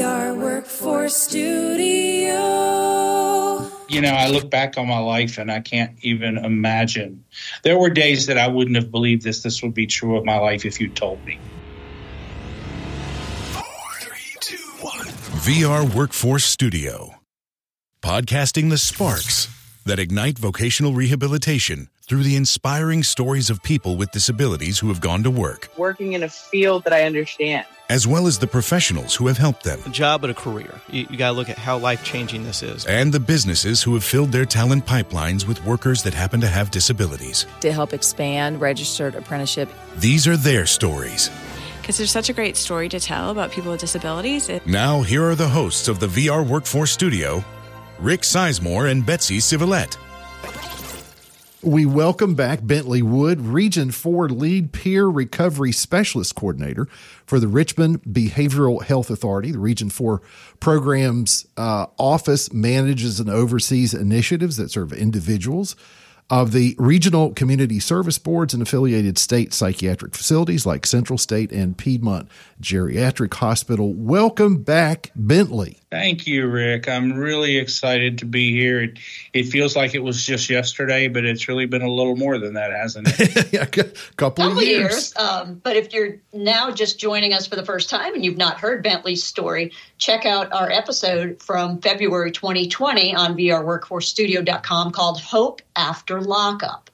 VR Workforce Studio. You know, I look back on my life and I can't even imagine. There were days that I wouldn't have believed this. This would be true of my life if you told me. Four, three, two, one. VR Workforce Studio. Podcasting the sparks that ignite vocational rehabilitation through the inspiring stories of people with disabilities who have gone to work, working in a field that I understand. as well as the professionals who have helped them, a job and a career. You, you got to look at how life changing this is. and the businesses who have filled their talent pipelines with workers that happen to have disabilities. to help expand registered apprenticeship. These are their stories. because there's such a great story to tell about people with disabilities. It, Now, here are the hosts of the VR Workforce Studio, Rick Sizemore and Betsy Civilette. We welcome back Bently Wood, Region 4 Lead Peer Recovery Specialist Coordinator for the Richmond Behavioral Health Authority. The Region 4 program's uh, office manages and oversees initiatives that serve individuals of the regional community service boards and affiliated state psychiatric facilities like Central State and Piedmont Geriatric Hospital. Welcome back, Bently. Thank you, Rick. I'm really excited to be here. It, it feels like it was just yesterday, but it's really been a little more than that, hasn't it? yeah, a couple, couple of years. years. Um, but if you're now just joining us for the first time and you've not heard Bently's story, check out our episode from February 2020 on vrworkforcestudio.com called Hope After Lockup.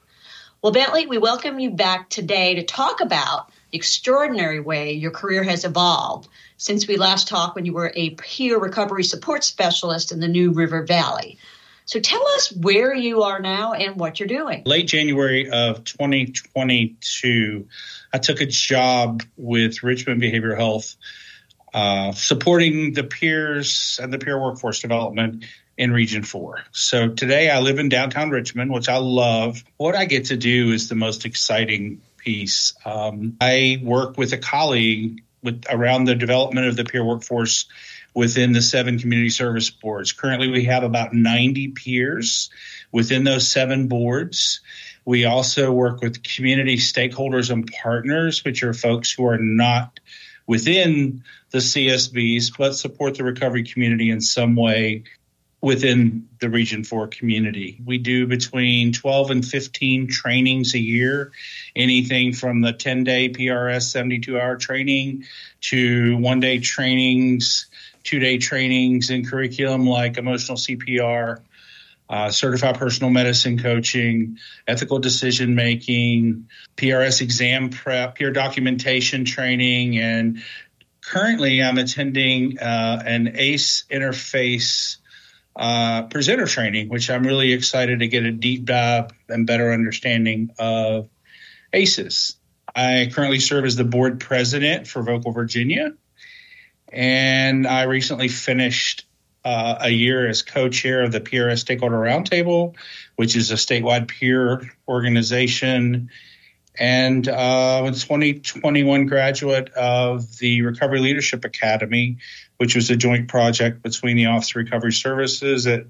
Well, Bently, we welcome you back today to talk about the extraordinary way your career has evolved since we last talked when you were a peer recovery support specialist in the New River Valley. So tell us where you are now and what you're doing. Late January of 2022, I took a job with Richmond Behavioral Health, uh, supporting the peers and the peer workforce development in Region 4. So today I live in downtown Richmond, which I love. What I get to do is the most exciting piece. Um, I work with a colleague with around the development of the peer workforce within the seven community service boards. Currently, we have about 90 peers within those seven boards. We also work with community stakeholders and partners, which are folks who are not within the CSBs, but support the recovery community in some way within the Region 4 community. We do between 12 and 15 trainings a year, anything from the 10 day PRS 72 hour training to one day trainings, two day trainings in curriculum like emotional CPR. Uh, certified personal medicine coaching, ethical decision making, PRS exam prep, peer documentation training, and currently I'm attending uh, an ACE interface uh, presenter training, which I'm really excited to get a deep dive and better understanding of ACEs. I currently serve as the board president for Vocal Virginia, and I recently finished uh, a year as co-chair of the PRS Stakeholder Roundtable, which is a statewide peer organization, and uh, a 2021 graduate of the Recovery Leadership Academy, which was a joint project between the Office of Recovery Services at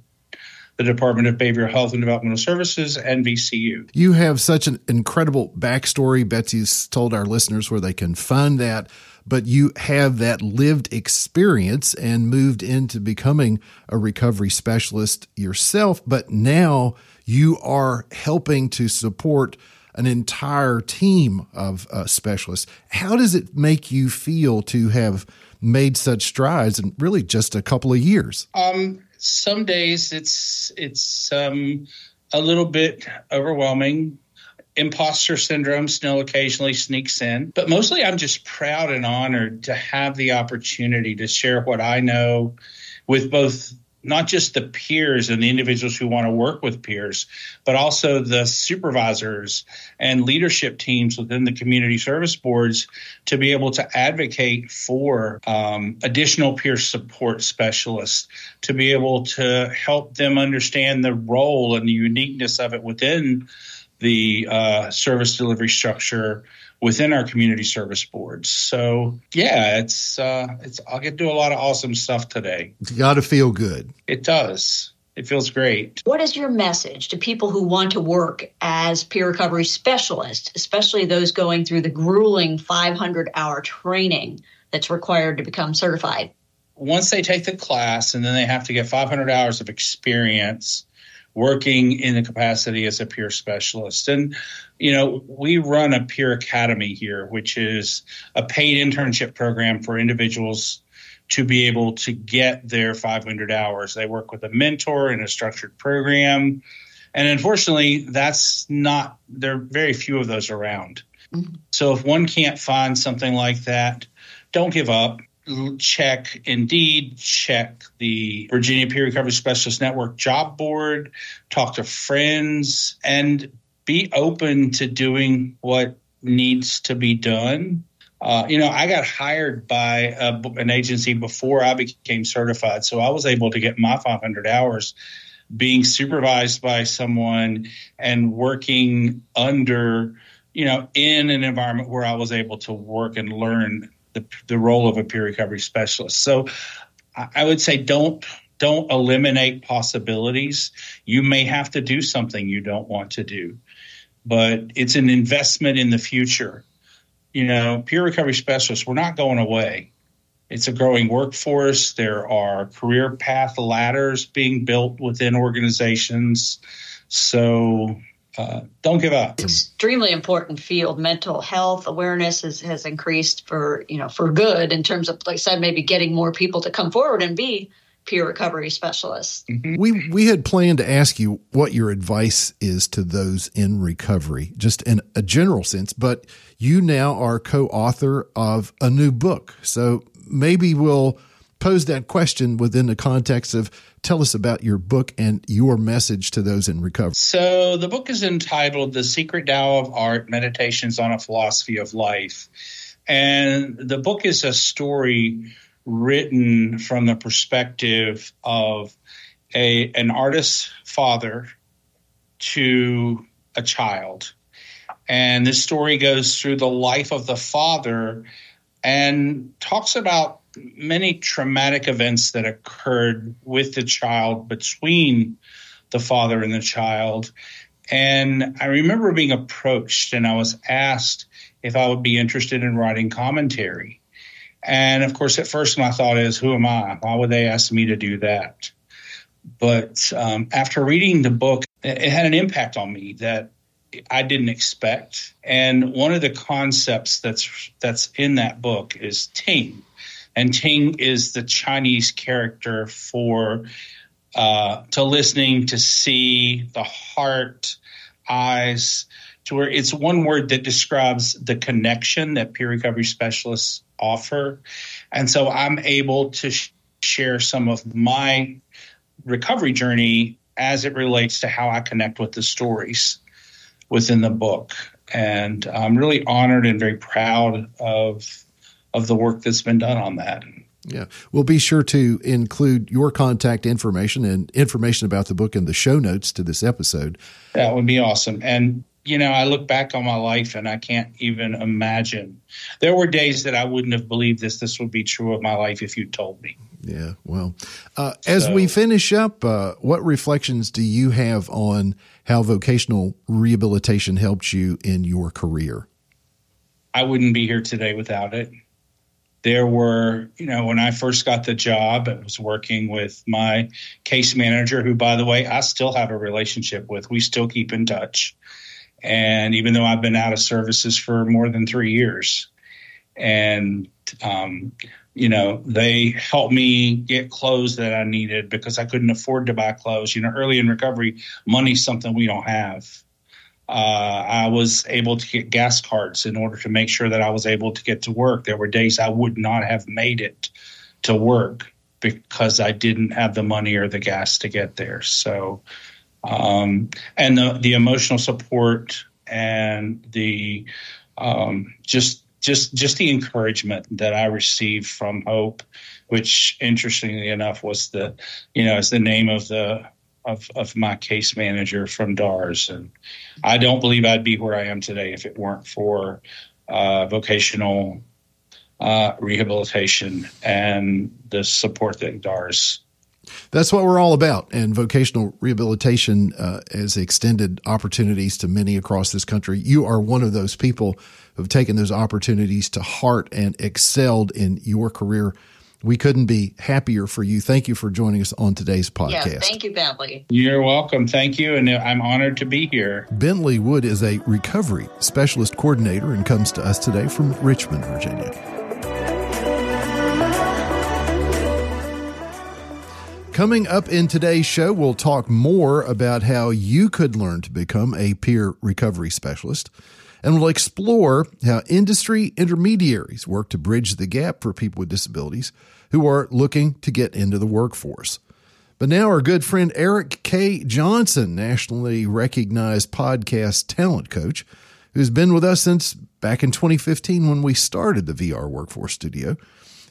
the Department of Behavioral Health and Developmental Services and VCU. You have such an incredible backstory. Betsy's told our listeners where they can find that, but you have that lived experience and moved into becoming a recovery specialist yourself. But now you are helping to support an entire team of uh, specialists. How does it make you feel to have made such strides in really just a couple of years? Um, some days it's it's um, a little bit overwhelming. Imposter syndrome still occasionally sneaks in, but mostly I'm just proud and honored to have the opportunity to share what I know with both not just the peers and the individuals who want to work with peers, but also the supervisors and leadership teams within the community service boards to be able to advocate for um, additional peer support specialists, to be able to help them understand the role and the uniqueness of it within the uh, service delivery structure within our community service boards. So yeah, it's uh, it's I'll get to do a lot of awesome stuff today. It's got to feel good. It does. It feels great. What is your message to people who want to work as peer recovery specialists, especially those going through the grueling 500 hour training that's required to become certified? once they take the class and then they have to get 500 hours of experience working in the capacity as a peer specialist. And, you know, we run a peer academy here, which is a paid internship program for individuals to be able to get their 500 hours. They work with a mentor in a structured program. And unfortunately, that's not, there are very few of those around. Mm-hmm. So if one can't find something like that, don't give up. Check Indeed, check the Virginia Peer Recovery Specialist Network job board, talk to friends, and be open to doing what needs to be done. Uh, you know, I got hired by a, an agency before I became certified, so I was able to get my 500 hours being supervised by someone and working under, you know, in an environment where I was able to work and learn the, the role of a peer recovery specialist. So I would say don't don't eliminate possibilities. You may have to do something you don't want to do, but it's an investment in the future. You know, peer recovery specialists, we're not going away. It's a growing workforce. There are career path ladders being built within organizations. So uh, don't give up. Extremely important field. Mental health awareness has, has increased for you know for good in terms of like I said maybe getting more people to come forward and be peer recovery specialists. Mm-hmm. We we had planned to ask you what your advice is to those in recovery, just in a general sense. But you now are co-author of a new book, so maybe we'll pose that question within the context of tell us about your book and your message to those in recovery. So, the book is entitled The Secret Tao of Art Meditations on a Philosophy of Life. And the book is a story written from the perspective of a an artist's father to a child. And this story goes through the life of the father and talks about many traumatic events that occurred with the child between the father and the child. And I remember being approached and I was asked if I would be interested in writing commentary. And of course, at first, my thought is, who am I? Why would they ask me to do that? But um, after reading the book, it had an impact on me that I didn't expect. And one of the concepts that's that's in that book is Ting, and Ting is the Chinese character for uh, to listening, to see, the heart, eyes, to where it's one word that describes the connection that peer recovery specialists offer. And so I'm able to sh- share some of my recovery journey as it relates to how I connect with the stories within the book. And I'm really honored and very proud of of the work that's been done on that. Yeah. We'll be sure to include your contact information and information about the book in the show notes to this episode. That would be awesome. And, you know, I look back on my life and I can't even imagine. There were days that I wouldn't have believed this. This would be true of my life if you told me. Yeah. Well, uh, as so, we finish up, uh, what reflections do you have on how vocational rehabilitation helped you in your career? I wouldn't be here today without it there were, you know, when I first got the job, I was working with my case manager, who, by the way, I still have a relationship with. We still keep in touch. And even though I've been out of services for more than three years, and, um, you know, they helped me get clothes that I needed because I couldn't afford to buy clothes. You know, early in recovery, money's something we don't have uh, I was able to get gas cards in order to make sure that I was able to get to work. There were days I would not have made it to work because I didn't have the money or the gas to get there. So, um, and the, the emotional support and the um, just just just the encouragement that I received from Hope, which interestingly enough was the you know is the name of the of, of my case manager from DARS. And I don't believe I'd be where I am today if it weren't for uh, vocational uh, rehabilitation and the support that DARS. That's what we're all about. And vocational rehabilitation uh, has extended opportunities to many across this country. You are one of those people who have taken those opportunities to heart and excelled in your career we couldn't be happier for you. Thank you for joining us on today's podcast. Yeah, thank you, Bently. You're welcome. Thank you. And I'm honored to be here. Bently Wood is a recovery specialist coordinator and comes to us today from Richmond, Virginia. Coming up in today's show, we'll talk more about how you could learn to become a peer recovery specialist. And we'll explore how industry intermediaries work to bridge the gap for people with disabilities who are looking to get into the workforce. But now, our good friend Eric K. Johnson, nationally recognized podcast talent coach, who's been with us since back in 2015 when we started the VR Workforce Studio.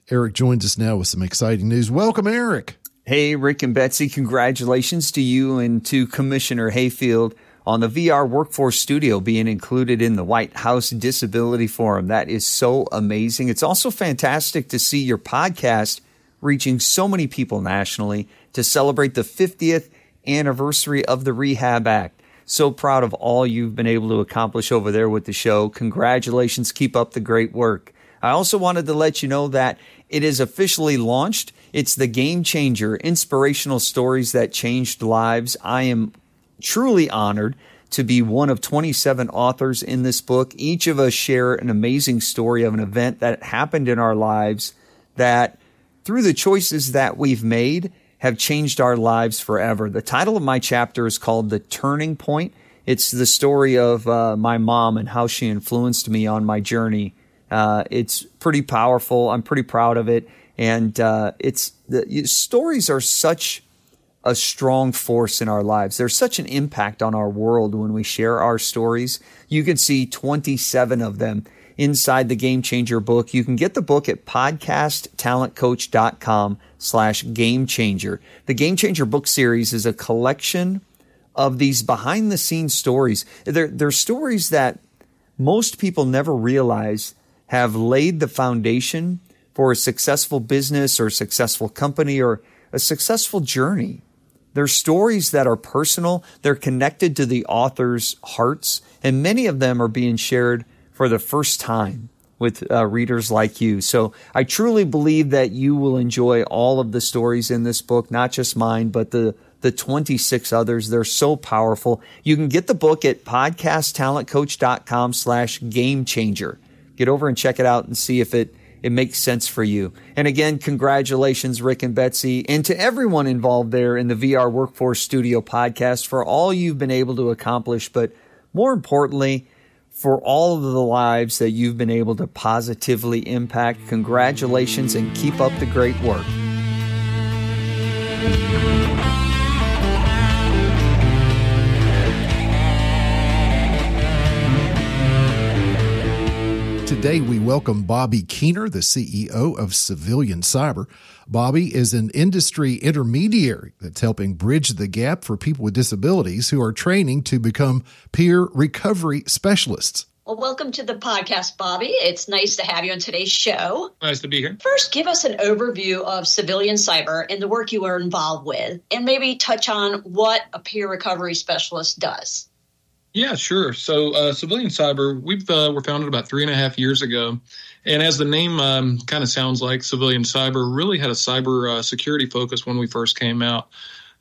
Eric joins us now with some exciting news. Welcome, Eric. Hey, Rick and Betsy, congratulations to you and to Commissioner Hayfield on the VR Workforce Studio being included in the White House Disability Forum. That is so amazing. It's also fantastic to see your podcast reaching so many people nationally to celebrate the 50th anniversary of the Rehab Act. So proud of all you've been able to accomplish over there with the show. Congratulations. Keep up the great work. I also wanted to let you know that it is officially launched. It's the game changer, inspirational stories that changed lives. I am truly honored to be one of 27 authors in this book. Each of us share an amazing story of an event that happened in our lives that through the choices that we've made have changed our lives forever. The title of my chapter is called The Turning Point. It's the story of uh, my mom and how she influenced me on my journey uh, it's pretty powerful. I'm pretty proud of it, and uh, it's the stories are such a strong force in our lives. There's such an impact on our world when we share our stories. You can see 27 of them inside the Game Changer book. You can get the book at podcasttalentcoach.com slash game changer. The Game Changer book series is a collection of these behind the scenes stories. They're, they're stories that most people never realize have laid the foundation for a successful business or successful company or a successful journey. They're stories that are personal. They're connected to the author's hearts, and many of them are being shared for the first time with uh, readers like you. So I truly believe that you will enjoy all of the stories in this book, not just mine, but the the 26 others. They're so powerful. You can get the book at podcasttalentcoach.com slash game changer. Get over and check it out and see if it it makes sense for you. And again, congratulations, Rick and Betsy, and to everyone involved there in the VR Workforce Studio podcast for all you've been able to accomplish, but more importantly, for all of the lives that you've been able to positively impact. Congratulations and keep up the great work. Today, we welcome Bobby Keener, the CEO of Civilian Cyber. Bobby is an industry intermediary that's helping bridge the gap for people with disabilities who are training to become peer recovery specialists. Well, welcome to the podcast, Bobby. It's nice to have you on today's show. Nice to be here. First, give us an overview of civilian cyber and the work you are involved with, and maybe touch on what a peer recovery specialist does. Yeah, sure. So, uh, Civilian Cyber, we've uh, were founded about three and a half years ago, and as the name um, kind of sounds like, Civilian Cyber really had a cyber uh, security focus when we first came out.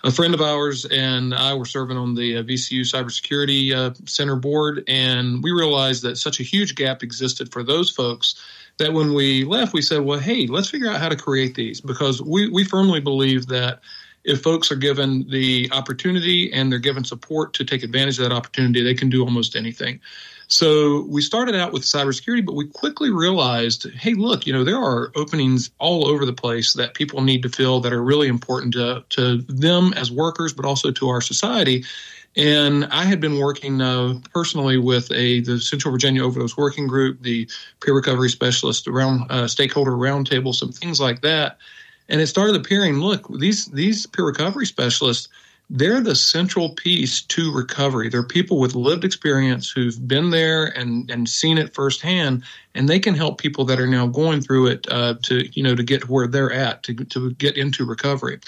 A friend of ours and I were serving on the uh, VCU Cybersecurity uh, Center board, and we realized that such a huge gap existed for those folks that when we left, we said, "Well, hey, let's figure out how to create these," because we we firmly believe that if folks are given the opportunity and they're given support to take advantage of that opportunity, they can do almost anything. So we started out with cybersecurity, but we quickly realized, hey, look, you know, there are openings all over the place that people need to fill that are really important to, to them as workers, but also to our society. And I had been working uh, personally with a the Central Virginia Overdose Working Group, the peer recovery specialist around uh, stakeholder roundtable, some things like that and it started appearing look these these peer recovery specialists they're the central piece to recovery. They're people with lived experience who've been there and, and seen it firsthand, and they can help people that are now going through it uh, to you know to get where they're at to to get into recovery.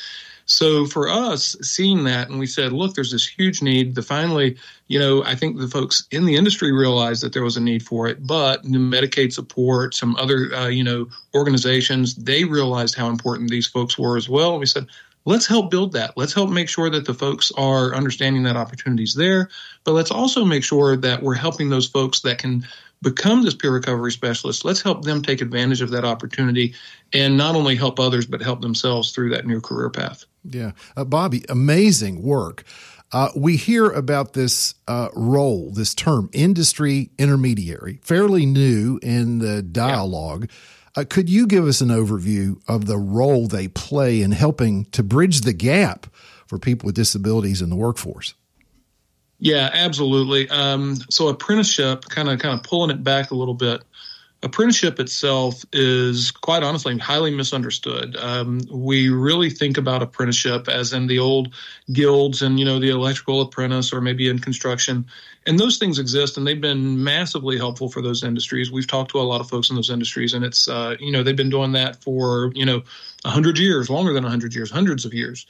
So for us, seeing that, and we said, look, there's this huge need. The finally, you know, I think the folks in the industry realized that there was a need for it, but Medicaid support, some other, uh, you know, organizations, they realized how important these folks were as well. We said, let's help build that. Let's help make sure that the folks are understanding that opportunities there, but let's also make sure that we're helping those folks that can become this peer recovery specialist. Let's help them take advantage of that opportunity and not only help others, but help themselves through that new career path. Yeah. Uh, Bobby, amazing work. Uh, we hear about this uh, role, this term, industry intermediary, fairly new in the dialogue. Yeah. Uh, could you give us an overview of the role they play in helping to bridge the gap for people with disabilities in the workforce? Yeah, absolutely. Um, so apprenticeship, kind of kind of pulling it back a little bit. Apprenticeship itself is quite honestly highly misunderstood. Um, we really think about apprenticeship as in the old guilds and you know the electrical apprentice or maybe in construction, and those things exist and they've been massively helpful for those industries. We've talked to a lot of folks in those industries, and it's uh, you know they've been doing that for you know hundred years, longer than hundred years, hundreds of years.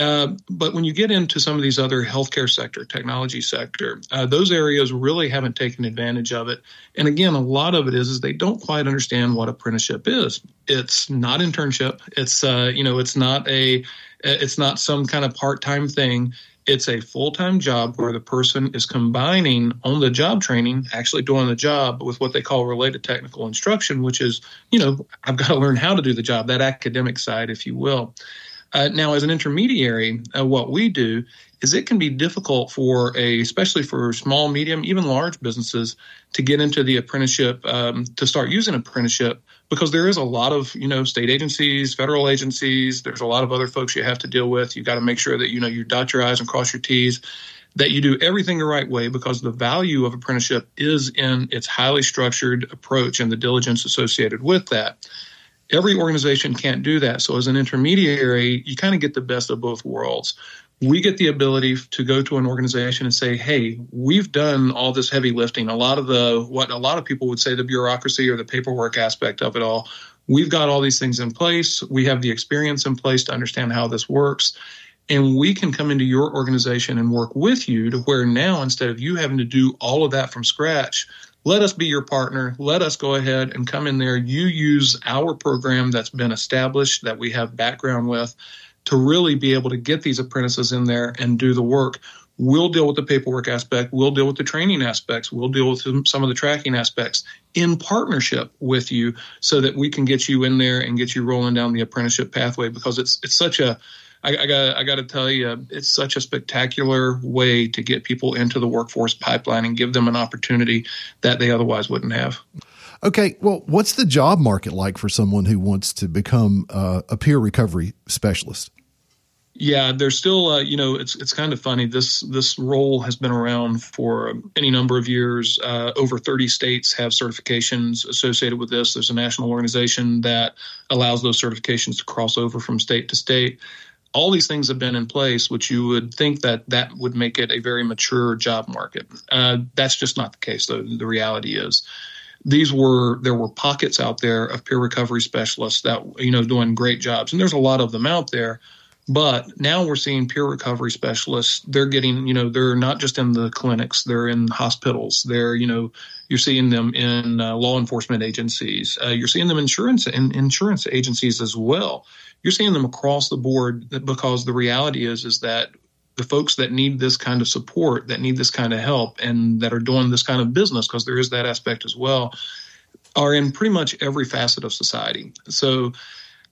Uh, but when you get into some of these other healthcare sector, technology sector, uh, those areas really haven't taken advantage of it. And again, a lot of it is is they don't quite understand what apprenticeship is. It's not internship. It's uh, you know, it's not a, it's not some kind of part time thing. It's a full time job where the person is combining on the job training, actually doing the job with what they call related technical instruction, which is, you know, I've got to learn how to do the job, that academic side, if you will. Uh, now, as an intermediary, uh, what we do is it can be difficult for a, especially for small, medium, even large businesses, to get into the apprenticeship, um, to start using apprenticeship, because there is a lot of you know state agencies, federal agencies. There's a lot of other folks you have to deal with. You got to make sure that you know you dot your i's and cross your t's. That you do everything the right way because the value of apprenticeship is in its highly structured approach and the diligence associated with that every organization can't do that. So as an intermediary, you kind of get the best of both worlds. We get the ability to go to an organization and say, "Hey, we've done all this heavy lifting. A lot of the what a lot of people would say the bureaucracy or the paperwork aspect of it all. We've got all these things in place. We have the experience in place to understand how this works." And we can come into your organization and work with you to where now, instead of you having to do all of that from scratch, let us be your partner. Let us go ahead and come in there. You use our program that's been established, that we have background with, to really be able to get these apprentices in there and do the work. We'll deal with the paperwork aspect. We'll deal with the training aspects. We'll deal with some of the tracking aspects in partnership with you so that we can get you in there and get you rolling down the apprenticeship pathway because it's, it's such a, I, I got I got to tell you, it's such a spectacular way to get people into the workforce pipeline and give them an opportunity that they otherwise wouldn't have. Okay, well, what's the job market like for someone who wants to become uh, a peer recovery specialist? Yeah, there's still, uh, you know, it's it's kind of funny. This this role has been around for any number of years. Uh, over 30 states have certifications associated with this. There's a national organization that allows those certifications to cross over from state to state all these things have been in place, which you would think that that would make it a very mature job market. Uh, that's just not the case, though. The reality is, these were there were pockets out there of peer recovery specialists that you know doing great jobs, and there's a lot of them out there. But now we're seeing peer recovery specialists. They're getting, you know, they're not just in the clinics, they're in hospitals. They're, you know, you're seeing them in uh, law enforcement agencies. Uh, you're seeing them insurance in insurance agencies as well you're seeing them across the board because the reality is is that the folks that need this kind of support, that need this kind of help, and that are doing this kind of business, because there is that aspect as well, are in pretty much every facet of society. So,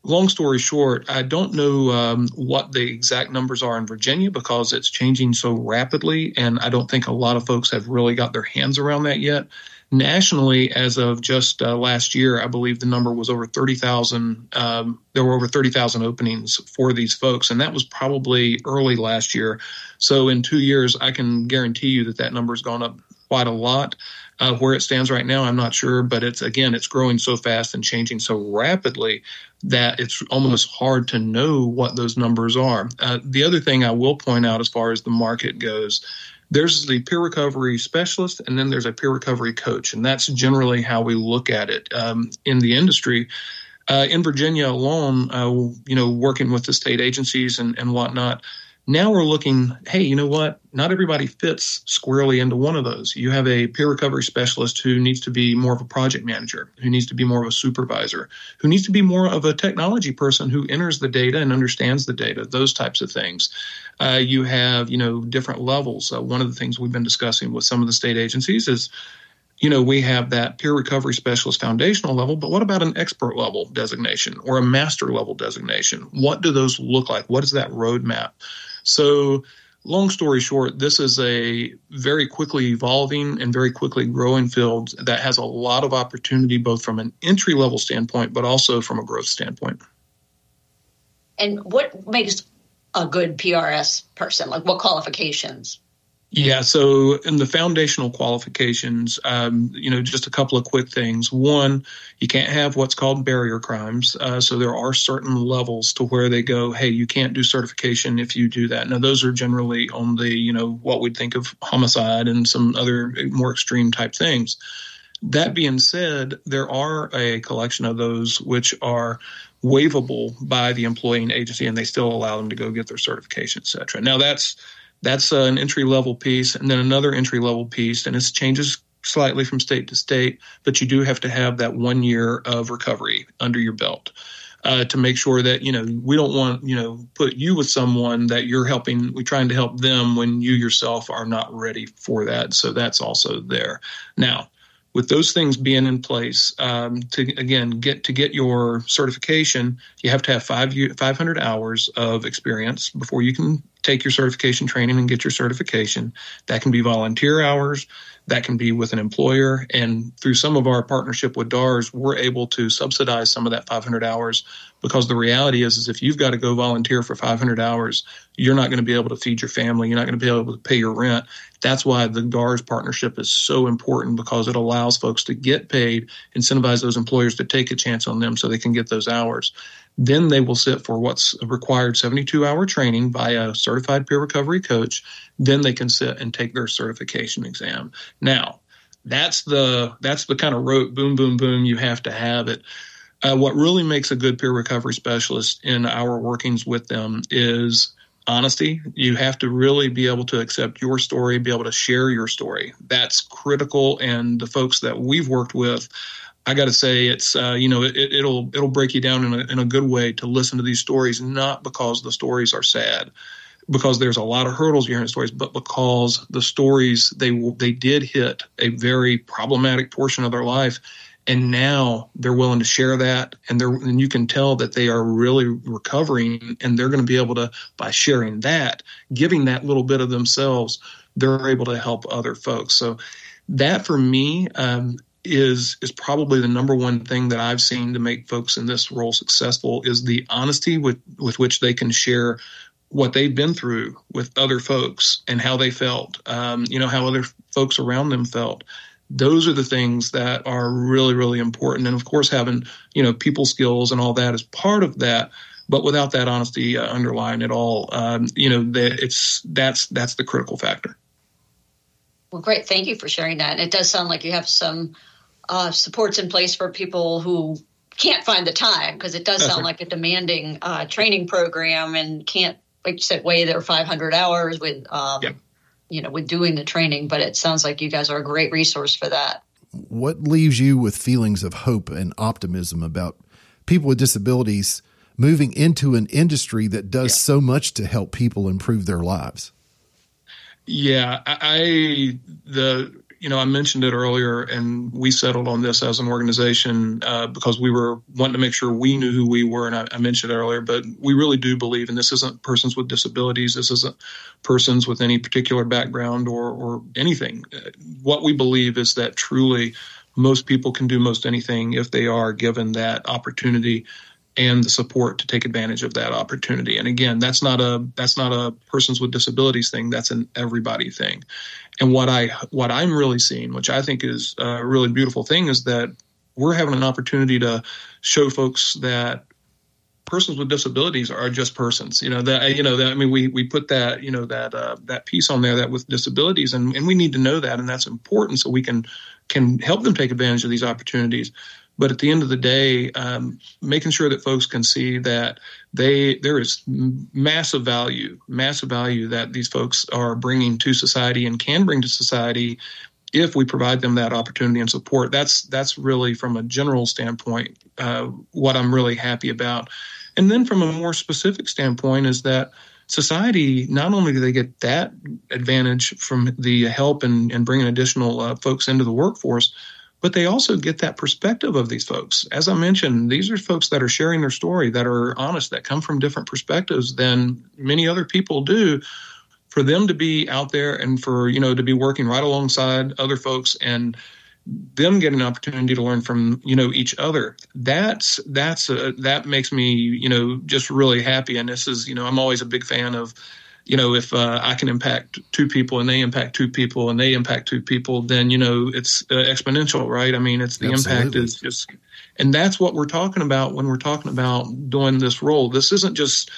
long story short, I don't know um, what the exact numbers are in Virginia because it's changing so rapidly, and I don't think a lot of folks have really got their hands around that yet. Nationally, as of just uh, last year, I believe the number was over 30,000. Um, there were over 30,000 openings for these folks, and that was probably early last year. So in two years, I can guarantee you that that number has gone up quite a lot. Uh, where it stands right now, I'm not sure, but it's again, it's growing so fast and changing so rapidly that it's almost hard to know what those numbers are. Uh, the other thing I will point out as far as the market goes, there's the peer recovery specialist, and then there's a peer recovery coach, and that's generally how we look at it um, in the industry. Uh, in Virginia alone, uh, you know, working with the state agencies and, and whatnot, now we're looking, hey, you know what? Not everybody fits squarely into one of those. You have a peer recovery specialist who needs to be more of a project manager, who needs to be more of a supervisor, who needs to be more of a technology person who enters the data and understands the data, those types of things. Uh, you have, you know, different levels. Uh, one of the things we've been discussing with some of the state agencies is you know, we have that peer recovery specialist foundational level, but what about an expert level designation or a master level designation? What do those look like? What is that roadmap? So, long story short, this is a very quickly evolving and very quickly growing field that has a lot of opportunity, both from an entry level standpoint, but also from a growth standpoint. And what makes a good PRS person? Like, what qualifications? Yeah, so in the foundational qualifications, um, you know, just a couple of quick things. One, you can't have what's called barrier crimes. Uh, so there are certain levels to where they go, hey, you can't do certification if you do that. Now, those are generally on the, you know, what we'd think of homicide and some other more extreme type things. That being said, there are a collection of those which are waivable by the employing agency and they still allow them to go get their certification, et cetera. Now, that's that's uh, an entry level piece, and then another entry level piece, and it changes slightly from state to state, but you do have to have that one year of recovery under your belt. Uh, to make sure that you know we don't want you know put you with someone that you're helping we're trying to help them when you yourself are not ready for that so that's also there now with those things being in place um, to again get to get your certification you have to have five 500 hours of experience before you can take your certification training and get your certification. That can be volunteer hours that can be with an employer and through some of our partnership with DARS we're able to subsidize some of that 500 hours because the reality is is if you've got to go volunteer for 500 hours you're not going to be able to feed your family you're not going to be able to pay your rent. That's why the DARS partnership is so important because it allows folks to get paid incentivize those employers to take a chance on them so they can get those hours then they will sit for what's required 72 hour training by a certified peer recovery coach then they can sit and take their certification exam now that's the that's the kind of rote boom boom boom you have to have it uh, what really makes a good peer recovery specialist in our workings with them is honesty. You have to really be able to accept your story, be able to share your story. That's critical. And the folks that we've worked with, I got to say, it's uh, you know it, will it'll break you down in a, in a good way to listen to these stories, not because the stories are sad, because there's a lot of hurdles you hear in stories, but because the stories they they did hit a very problematic portion of their life, and now they're willing to share that and they're and you can tell that they are really recovering and they're going to be able to by sharing that giving that little bit of themselves they're able to help other folks. So that for me um, is is probably the number one thing that I've seen to make folks in this role successful is the honesty with with which they can share what they've been through with other folks and how they felt, um, you know, how other folks around them felt, those are the things that are really really important. And of course having you know people skills and all that is part of that. But without that honesty uh, underlying it all um, you know the, it's that's that's the critical factor. Well great. Thank you for sharing that. And it does sound like you have some uh, supports in place for people who can't find the time because it does that's sound right. like a demanding uh, training program and can't like you said weigh their 500 hours with um, yep you know, with doing the training, but it sounds like you guys are a great resource for that. What leaves you with feelings of hope and optimism about people with disabilities moving into an industry that does yeah. so much to help people improve their lives? Yeah, I the you know, I mentioned it earlier, and we settled on this as an organization uh, because we were wanting to make sure we knew who we were. And I, I, mentioned earlier, but we really do believe, and this isn't persons with disabilities, this isn't persons with any particular background or, or anything. What we believe is that truly most people can do most anything if they are given that opportunity and the support to take advantage of that opportunity. And again, that's not a that's not a persons with disabilities thing. That's an everybody thing. And what I what I'm really seeing, which I think is a really beautiful thing, is that we're having an opportunity to show folks that persons with disabilities are just persons. You know that you know that I mean we we put that you know that uh, that piece on there that with disabilities and and we need to know that and that's important so we can can help them take advantage of these opportunities. But at the end of the day, um, making sure that folks can see that they there is massive value, massive value that these folks are bringing to society and can bring to society if we provide them that opportunity and support. That's that's really from a general standpoint uh, what I'm really happy about. And then from a more specific standpoint is that society not only do they get that advantage from the help and, and bringing additional uh, folks into the workforce but they also get that perspective of these folks. As I mentioned, these are folks that are sharing their story, that are honest, that come from different perspectives than many other people do. For them to be out there and for you know to be working right alongside other folks and them getting an opportunity to learn from you know each other that's that's a, that makes me you know just really happy and this is you know i'm always a big fan of you know, if uh, I can impact two people and they impact two people and they impact two people, then you know it's uh, exponential, right? I mean, it's the Absolutely. impact is just, and that's what we're talking about when we're talking about doing this role. This isn't just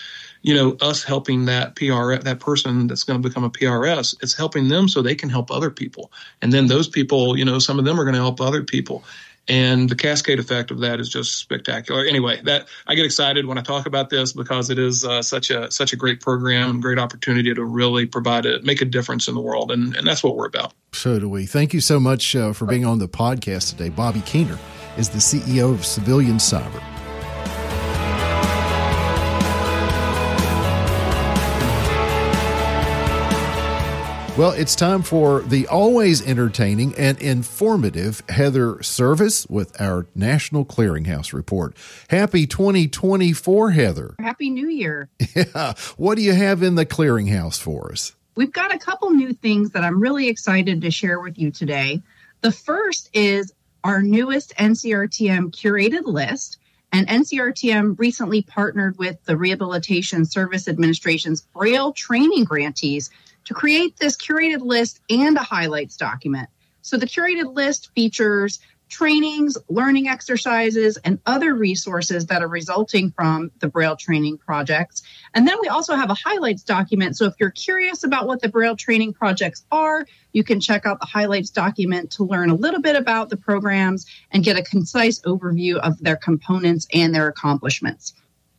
you know us helping that PR that person that's going to become a PRS. It's helping them so they can help other people, and then those people, you know, some of them are going to help other people and the cascade effect of that is just spectacular. Anyway, that I get excited when I talk about this because it is uh, such a such a great program and great opportunity to really provide a make a difference in the world, and and that's what we're about. So do we. Thank you so much uh, for being on the podcast today. Bobby Keener is the CEO of Civilian Cyber. Well, it's time for the always entertaining and informative Heather Service with our National Clearinghouse Report. Happy 2024, Heather. Happy New Year. Yeah. What do you have in the clearinghouse for us? We've got a couple new things that I'm really excited to share with you today. The first is our newest NCRTM curated list. And NCRTM recently partnered with the Rehabilitation Service Administration's Braille training grantees to create this curated list and a highlights document. So the curated list features trainings, learning exercises, and other resources that are resulting from the Braille training projects. And then we also have a highlights document. So if you're curious about what the Braille training projects are, you can check out the highlights document to learn a little bit about the programs and get a concise overview of their components and their accomplishments.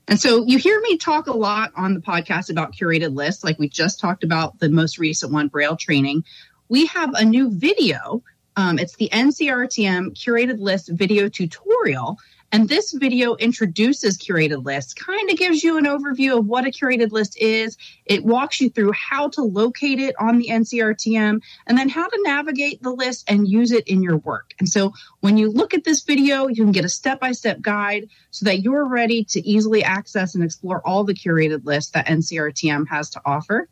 And so you hear me talk a lot on the podcast about curated lists, like we just talked about the most recent one, Braille training. We have a new video. Um, it's the NCRTM curated list video tutorial. And this video introduces curated lists, kind of gives you an overview of what a curated list is. It walks you through how to locate it on the NCRTM and then how to navigate the list and use it in your work. And so when you look at this video, you can get a step by step guide so that you're ready to easily access and explore all the curated lists that NCRTM has to offer.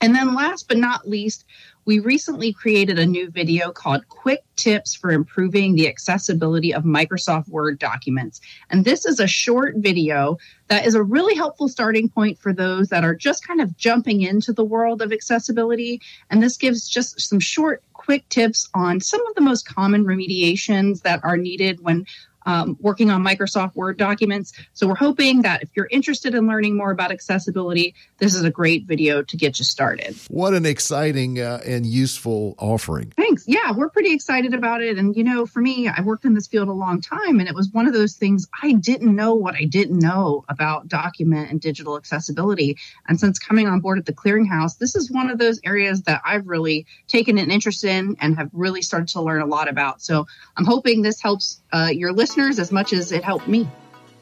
And then last but not least, we recently created a new video called Quick Tips for Improving the Accessibility of Microsoft Word Documents. And this is a short video that is a really helpful starting point for those that are just kind of jumping into the world of accessibility. And this gives just some short quick tips on some of the most common remediations that are needed when um, working on Microsoft Word documents. So we're hoping that if you're interested in learning more about accessibility, this is a great video to get you started. What an exciting uh, and useful offering. Thanks. Yeah, we're pretty excited about it. And, you know, for me, I worked in this field a long time, and it was one of those things I didn't know what I didn't know about document and digital accessibility. And since coming on board at the clearinghouse, this is one of those areas that I've really taken an interest in and have really started to learn a lot about. So I'm hoping this helps uh, your listeners as much as it helped me.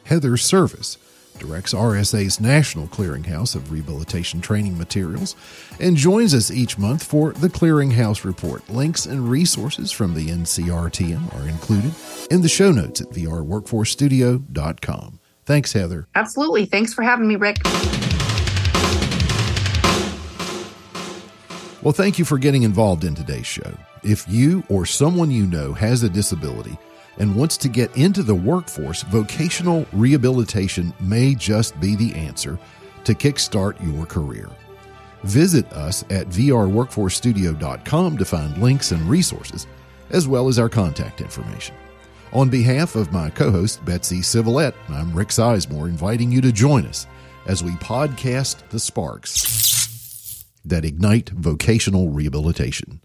Heather Service directs RSA's National Clearinghouse of Rehabilitation Training Materials and joins us each month for the Clearinghouse Report. Links and resources from the NCRTM are included in the show notes at vrworkforcestudio.com. Thanks, Heather. Absolutely. Thanks for having me, Rick. Well, thank you for getting involved in today's show. If you or someone you know has a disability, and wants to get into the workforce, vocational rehabilitation may just be the answer to kickstart your career. Visit us at vrworkforcestudio.com to find links and resources, as well as our contact information. On behalf of my co host, Betsy Civilette, I'm Rick Sizemore, inviting you to join us as we podcast the sparks that ignite vocational rehabilitation.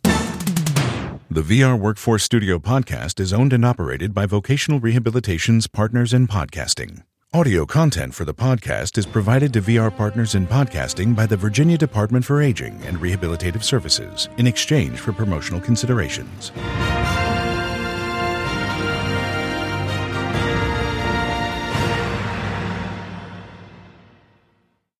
The VR Workforce Studio podcast is owned and operated by Vocational Rehabilitation's Partners in Podcasting. Audio content for the podcast is provided to VR Partners in Podcasting by the Virginia Department for Aging and Rehabilitative Services in exchange for promotional considerations.